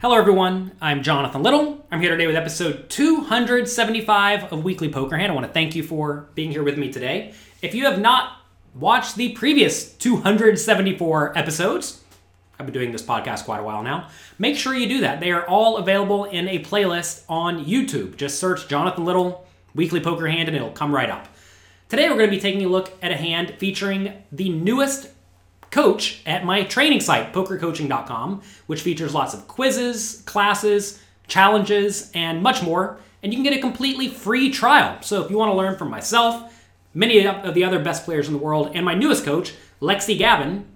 Hello, everyone. I'm Jonathan Little. I'm here today with episode 275 of Weekly Poker Hand. I want to thank you for being here with me today. If you have not watched the previous 274 episodes, I've been doing this podcast quite a while now. Make sure you do that. They are all available in a playlist on YouTube. Just search Jonathan Little Weekly Poker Hand and it'll come right up. Today we're going to be taking a look at a hand featuring the newest coach at my training site, pokercoaching.com, which features lots of quizzes, classes, challenges, and much more. And you can get a completely free trial. So if you want to learn from myself, many of the other best players in the world, and my newest coach, Lexy Gavin,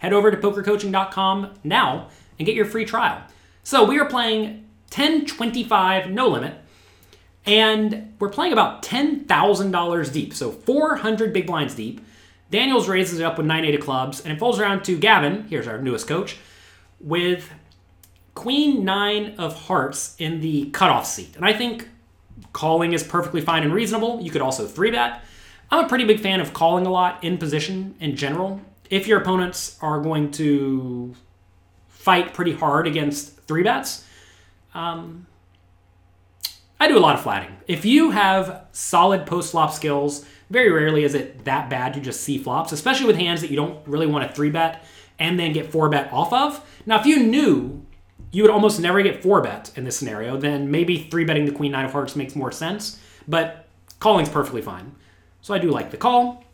head over to pokercoaching.com now and get your free trial. So we are playing 1025 no limit, and we're playing about $10,000 deep, so 400 big blinds deep. Daniels raises it up with 9 8 of clubs, and it falls around to Gavin, here's our newest coach, with Queen 9 of hearts in the cutoff seat. And I think calling is perfectly fine and reasonable. You could also 3 bet. I'm a pretty big fan of calling a lot in position in general. If your opponents are going to fight pretty hard against 3 bets, um, I do a lot of flatting. If you have solid post flop skills, very rarely is it that bad to just see flops, especially with hands that you don't really want to three bet and then get four bet off of. Now, if you knew you would almost never get four bet in this scenario, then maybe three betting the queen nine of hearts makes more sense. But calling's perfectly fine. So I do like the call.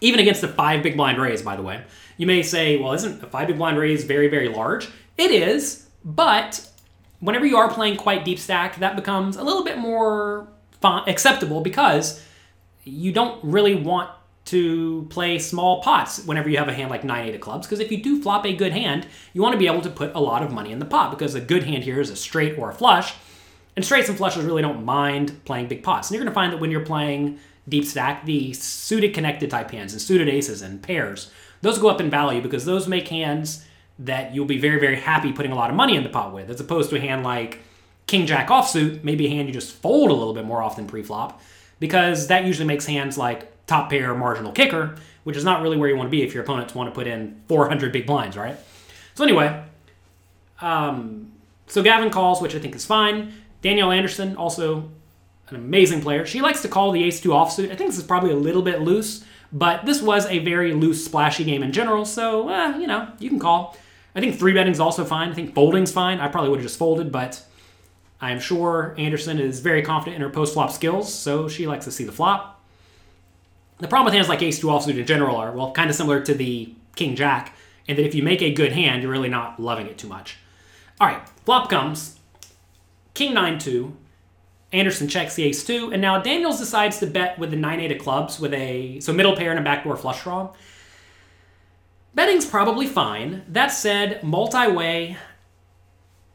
Even against a five big blind raise, by the way. You may say, well, isn't a five big blind raise very, very large? It is, but whenever you are playing quite deep stacked, that becomes a little bit more acceptable because you don't really want to play small pots whenever you have a hand like 9 8 of clubs because if you do flop a good hand you want to be able to put a lot of money in the pot because a good hand here is a straight or a flush and straights and flushes really don't mind playing big pots and you're going to find that when you're playing deep stack the suited connected type hands and suited aces and pairs those go up in value because those make hands that you'll be very very happy putting a lot of money in the pot with as opposed to a hand like king jack offsuit maybe a hand you just fold a little bit more often pre-flop because that usually makes hands like top pair marginal kicker, which is not really where you want to be if your opponents want to put in 400 big blinds, right? So anyway, um, so Gavin calls, which I think is fine. Danielle Anderson, also an amazing player. She likes to call the ace two offsuit. I think this is probably a little bit loose, but this was a very loose, splashy game in general. So eh, you know, you can call. I think three betting's also fine. I think folding's fine. I probably would have just folded, but I am sure Anderson is very confident in her post flop skills, so she likes to see the flop. The problem with hands like ace two offsuit in general are, well, kind of similar to the king jack, in that if you make a good hand, you're really not loving it too much. All right, flop comes. King 9 2. Anderson checks the ace 2, and now Daniels decides to bet with the 9 8 of clubs with a so middle pair and a backdoor flush draw. Betting's probably fine. That said, multi way,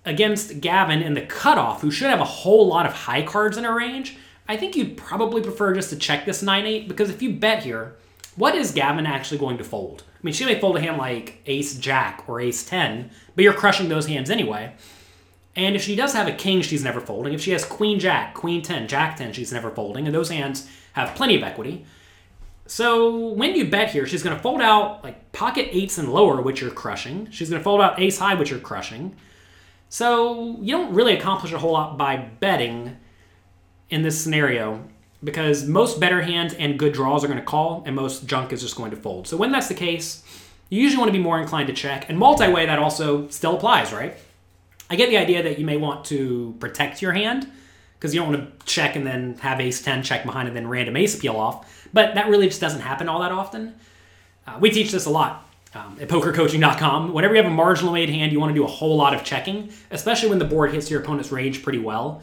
against Gavin in the cutoff, who should have a whole lot of high cards in her range, I think you'd probably prefer just to check this 9 8 because if you bet here, what is Gavin actually going to fold? I mean, she may fold a hand like ace jack or ace 10, but you're crushing those hands anyway. And if she does have a king, she's never folding. If she has queen jack, queen 10, jack 10, she's never folding. And those hands have plenty of equity. So when you bet here, she's going to fold out like pocket eights and lower, which you're crushing. She's going to fold out ace high, which you're crushing. So you don't really accomplish a whole lot by betting in this scenario because most better hands and good draws are going to call and most junk is just going to fold. So when that's the case, you usually want to be more inclined to check. And multi-way that also still applies, right? I get the idea that you may want to protect your hand because you don't want to check and then have ace 10 check behind and then random ace peel off. But that really just doesn't happen all that often. Uh, we teach this a lot um, at pokercoaching.com. Whenever you have a marginal made hand, you want to do a whole lot of checking, especially when the board hits your opponent's range pretty well.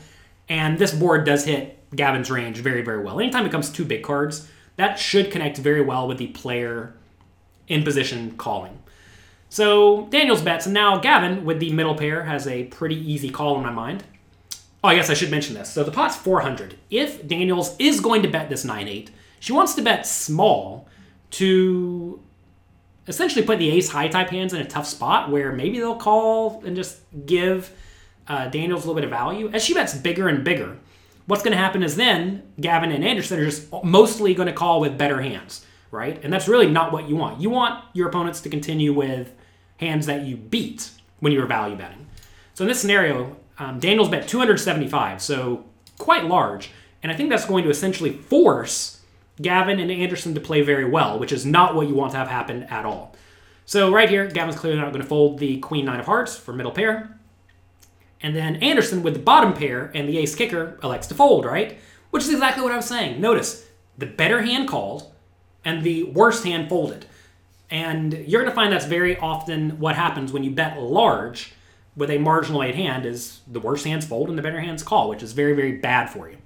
And this board does hit Gavin's range very, very well. Anytime it comes two big cards, that should connect very well with the player in position calling. So Daniels bets, and now Gavin with the middle pair has a pretty easy call in my mind. Oh, I guess I should mention this. So the pot's 400. If Daniels is going to bet this 9 8, she wants to bet small to essentially put the ace high type hands in a tough spot where maybe they'll call and just give uh, Daniels a little bit of value. As she bets bigger and bigger, what's going to happen is then Gavin and Anderson are just mostly going to call with better hands, right? And that's really not what you want. You want your opponents to continue with hands that you beat when you're value betting. So in this scenario, um, Daniels bet 275, so quite large. And I think that's going to essentially force Gavin and Anderson to play very well, which is not what you want to have happen at all. So right here, Gavin's clearly not going to fold the Queen Nine of Hearts for middle pair. And then Anderson with the bottom pair and the ace kicker elects to fold, right? Which is exactly what I was saying. Notice the better hand called and the worst hand folded. And you're going to find that's very often what happens when you bet large with a marginal made hand is the worst hands fold and the better hands call, which is very, very bad for you.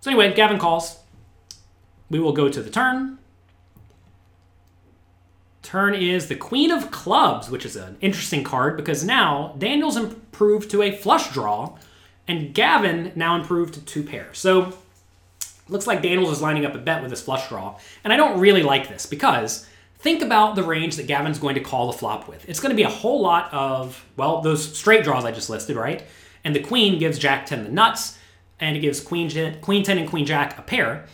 So anyway, Gavin calls. We will go to the turn. Turn is the Queen of Clubs, which is an interesting card because now Daniel's improved to a flush draw, and Gavin now improved to two pairs. So looks like Daniels is lining up a bet with his flush draw, and I don't really like this because think about the range that Gavin's going to call the flop with. It's going to be a whole lot of well, those straight draws I just listed, right? And the Queen gives Jack ten the nuts, and it gives Queen Queen ten and Queen Jack a pair.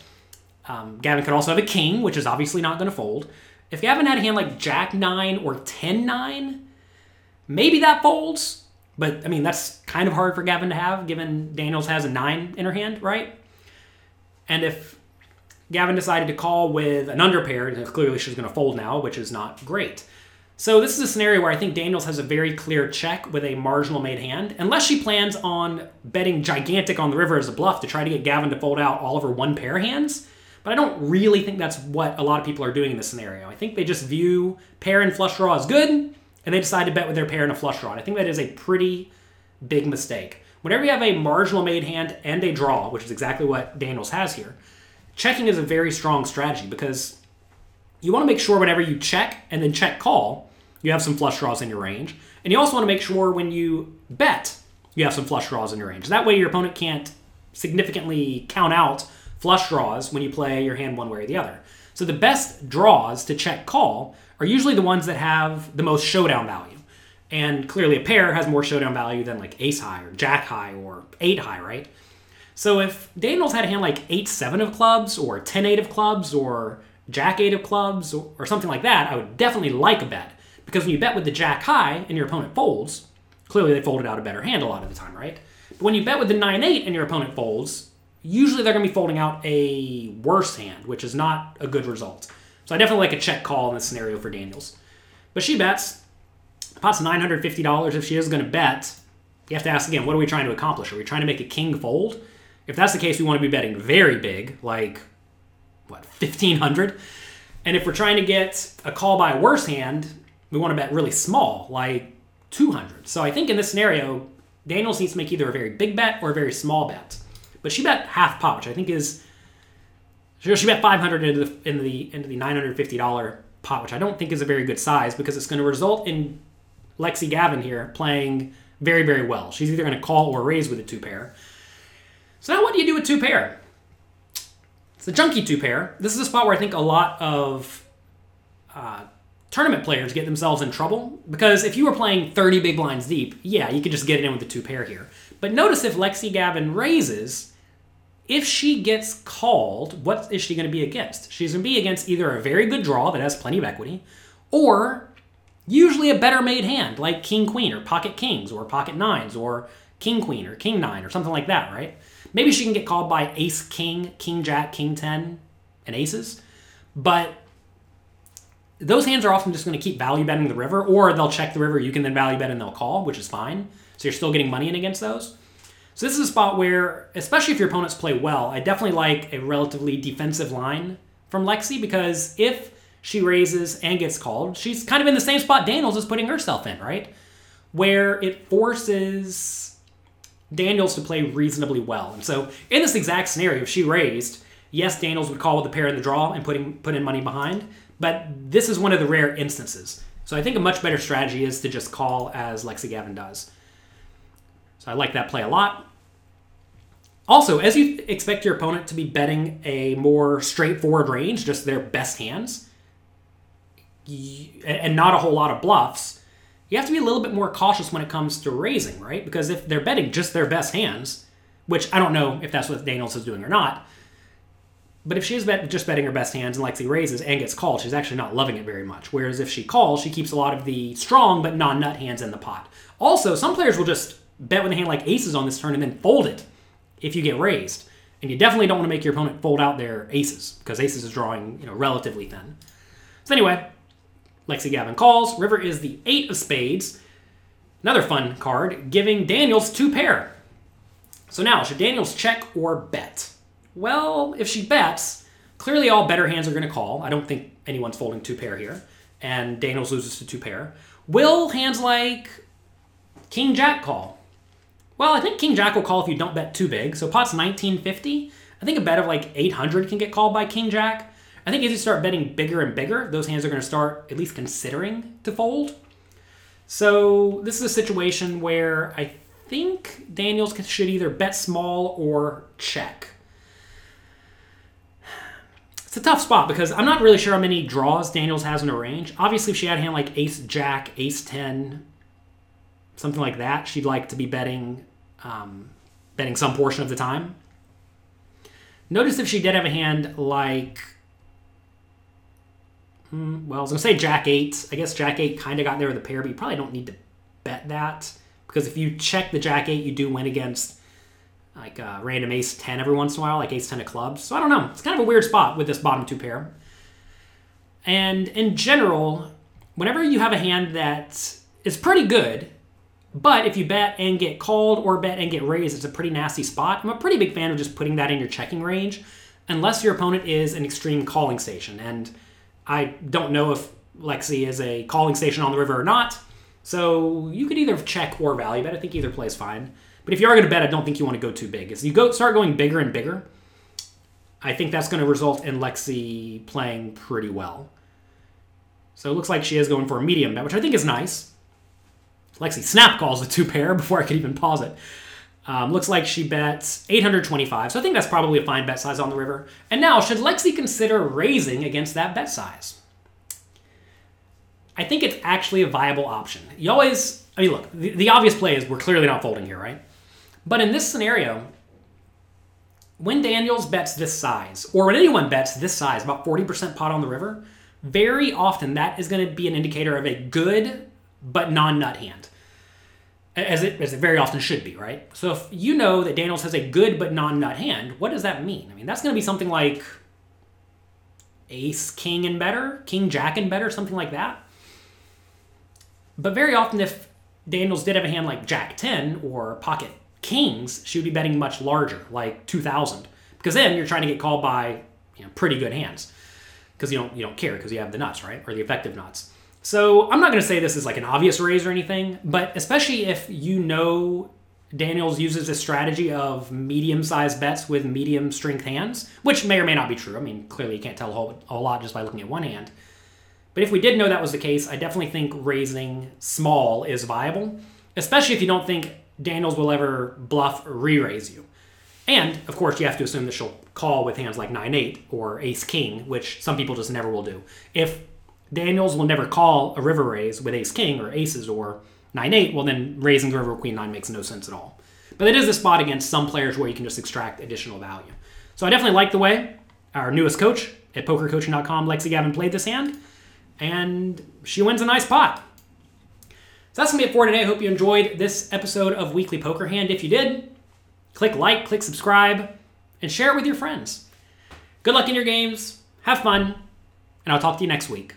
Um, Gavin could also have a king, which is obviously not going to fold. If Gavin had a hand like Jack 9 or 10 9, maybe that folds. But I mean, that's kind of hard for Gavin to have, given Daniels has a 9 in her hand, right? And if Gavin decided to call with an underpair, clearly she's going to fold now, which is not great. So this is a scenario where I think Daniels has a very clear check with a marginal made hand, unless she plans on betting gigantic on the river as a bluff to try to get Gavin to fold out all of her one pair hands. But I don't really think that's what a lot of people are doing in this scenario. I think they just view pair and flush draw as good, and they decide to bet with their pair and a flush draw. And I think that is a pretty big mistake. Whenever you have a marginal made hand and a draw, which is exactly what Daniels has here, checking is a very strong strategy because you want to make sure whenever you check and then check call, you have some flush draws in your range. And you also want to make sure when you bet, you have some flush draws in your range. That way your opponent can't significantly count out flush draws when you play your hand one way or the other. So the best draws to check call are usually the ones that have the most showdown value. And clearly a pair has more showdown value than like ace high or jack high or eight high, right? So if Daniels had a hand like eight seven of clubs or ten eight of clubs or jack eight of clubs or, or something like that, I would definitely like a bet. Because when you bet with the jack high and your opponent folds, clearly they folded out a better hand a lot of the time, right? But when you bet with the 9 8 and your opponent folds, usually they're going to be folding out a worse hand, which is not a good result. So I definitely like a check call in this scenario for Daniels. But she bets. Pot's $950 if she is going to bet. You have to ask again, what are we trying to accomplish? Are we trying to make a king fold? If that's the case, we want to be betting very big, like, what, 1500 And if we're trying to get a call by a worse hand, we want to bet really small, like 200 So I think in this scenario, Daniels needs to make either a very big bet or a very small bet. But she bet half pot, which I think is she bet 500 into the into the into the 950 dollar pot, which I don't think is a very good size because it's going to result in Lexy Gavin here playing very very well. She's either going to call or raise with a two pair. So now what do you do with two pair? It's a junky two pair. This is a spot where I think a lot of uh, tournament players get themselves in trouble because if you were playing 30 big blinds deep, yeah, you could just get it in with the two pair here. But notice if Lexy Gavin raises, if she gets called, what is she going to be against? She's going to be against either a very good draw that has plenty of equity, or usually a better made hand like King Queen or Pocket Kings or Pocket Nines or King Queen or King Nine or something like that, right? Maybe she can get called by Ace King, King Jack, King Ten, and Aces, but those hands are often just going to keep value betting the river, or they'll check the river. You can then value bet and they'll call, which is fine. So you're still getting money in against those. So this is a spot where, especially if your opponents play well, I definitely like a relatively defensive line from Lexy because if she raises and gets called, she's kind of in the same spot Daniels is putting herself in, right? Where it forces Daniels to play reasonably well. And so in this exact scenario, if she raised, yes, Daniels would call with the pair in the draw and putting put in money behind, but this is one of the rare instances. So I think a much better strategy is to just call as Lexy Gavin does. So I like that play a lot. Also, as you expect your opponent to be betting a more straightforward range, just their best hands, and not a whole lot of bluffs, you have to be a little bit more cautious when it comes to raising, right? Because if they're betting just their best hands, which I don't know if that's what Daniels is doing or not, But if she's bet, just betting her best hands and Lexy raises and gets called, she's actually not loving it very much. Whereas if she calls, she keeps a lot of the strong but non nut hands in the pot. Also, some players will just bet with a hand like aces on this turn and then fold it if you get raised. And you definitely don't want to make your opponent fold out their aces because aces is drawing you know relatively thin. So anyway, Lexy Gavin calls. River is the eight of spades. Another fun card, giving Daniels two pair. So now, should Daniels check or bet? Well, if she bets, clearly all better hands are going to call. I don't think anyone's folding two pair here. And Daniels loses to two pair. Will hands like King Jack call? Well, I think King Jack will call if you don't bet too big. So pot's 1950. I think a bet of like 800 can get called by King Jack. I think as you start betting bigger and bigger, those hands are going to start at least considering to fold. So this is a situation where I think Daniels should either bet small or check. It's a tough spot because I'm not really sure how many draws Daniels has in her range. Obviously, if she had a hand like Ace Jack, Ace 10, something like that, she'd like to be betting um, betting some portion of the time. Notice if she did have a hand like, hmm, well, I was to say Jack 8. I guess Jack 8 kind of got there with a pair, but you probably don't need to bet that. Because if you check the Jack 8, you do win against like uh, random Ace 10 every once in a while, like Ace 10 of clubs. So I don't know. It's kind of a weird spot with this bottom two pair. And in general, whenever you have a hand that is pretty good, but if you bet and get called or bet and get raised, it's a pretty nasty spot. I'm a pretty big fan of just putting that in your checking range, unless your opponent is an extreme calling station. And I don't know if Lexy is a calling station on the river or not. So you could either check or value bet. I think either play is fine. But if you are going to bet, I don't think you want to go too big. As you go start going bigger and bigger, I think that's going to result in Lexy playing pretty well. So it looks like she is going for a medium bet, which I think is nice. Lexy snap calls the two pair before I could even pause it. Um, looks like she bets 825, so I think that's probably a fine bet size on the river. And now, should Lexy consider raising against that bet size? I think it's actually a viable option. You always, I mean, look, the, the obvious play is we're clearly not folding here, right? But in this scenario, when Daniels bets this size, or when anyone bets this size, about 40% pot on the river, very often that is going to be an indicator of a good but non nut hand. As it, as it very often should be, right? So if you know that Daniels has a good but non nut hand, what does that mean? I mean, that's going to be something like ace, king, and better, king, jack, and better, something like that. But very often, if Daniels did have a hand like jack 10 or pocket kings, she would be betting much larger, like 2,000. Because then you're trying to get called by you know, pretty good hands. Because you don't, you don't care because you have the nuts, right? Or the effective nuts. So I'm not going to say this is like an obvious raise or anything, but especially if you know Daniels uses a strategy of medium sized bets with medium strength hands, which may or may not be true. I mean, clearly you can't tell a whole, a whole lot just by looking at one hand. But if we did know that was the case, I definitely think raising small is viable, especially if you don't think Daniels will ever bluff re raise you. And, of course, you have to assume that she'll call with hands like 9 8 or Ace King, which some people just never will do. If Daniels will never call a river raise with ace king or aces or 9 8, well, then raising the river queen 9 makes no sense at all. But it is a spot against some players where you can just extract additional value. So I definitely like the way our newest coach at pokercoaching.com, Lexy Gavin, played this hand, and she wins a nice pot. So that's going to be it for today. I hope you enjoyed this episode of Weekly Poker Hand. If you did, click like, click subscribe, and share it with your friends. Good luck in your games, have fun, and I'll talk to you next week.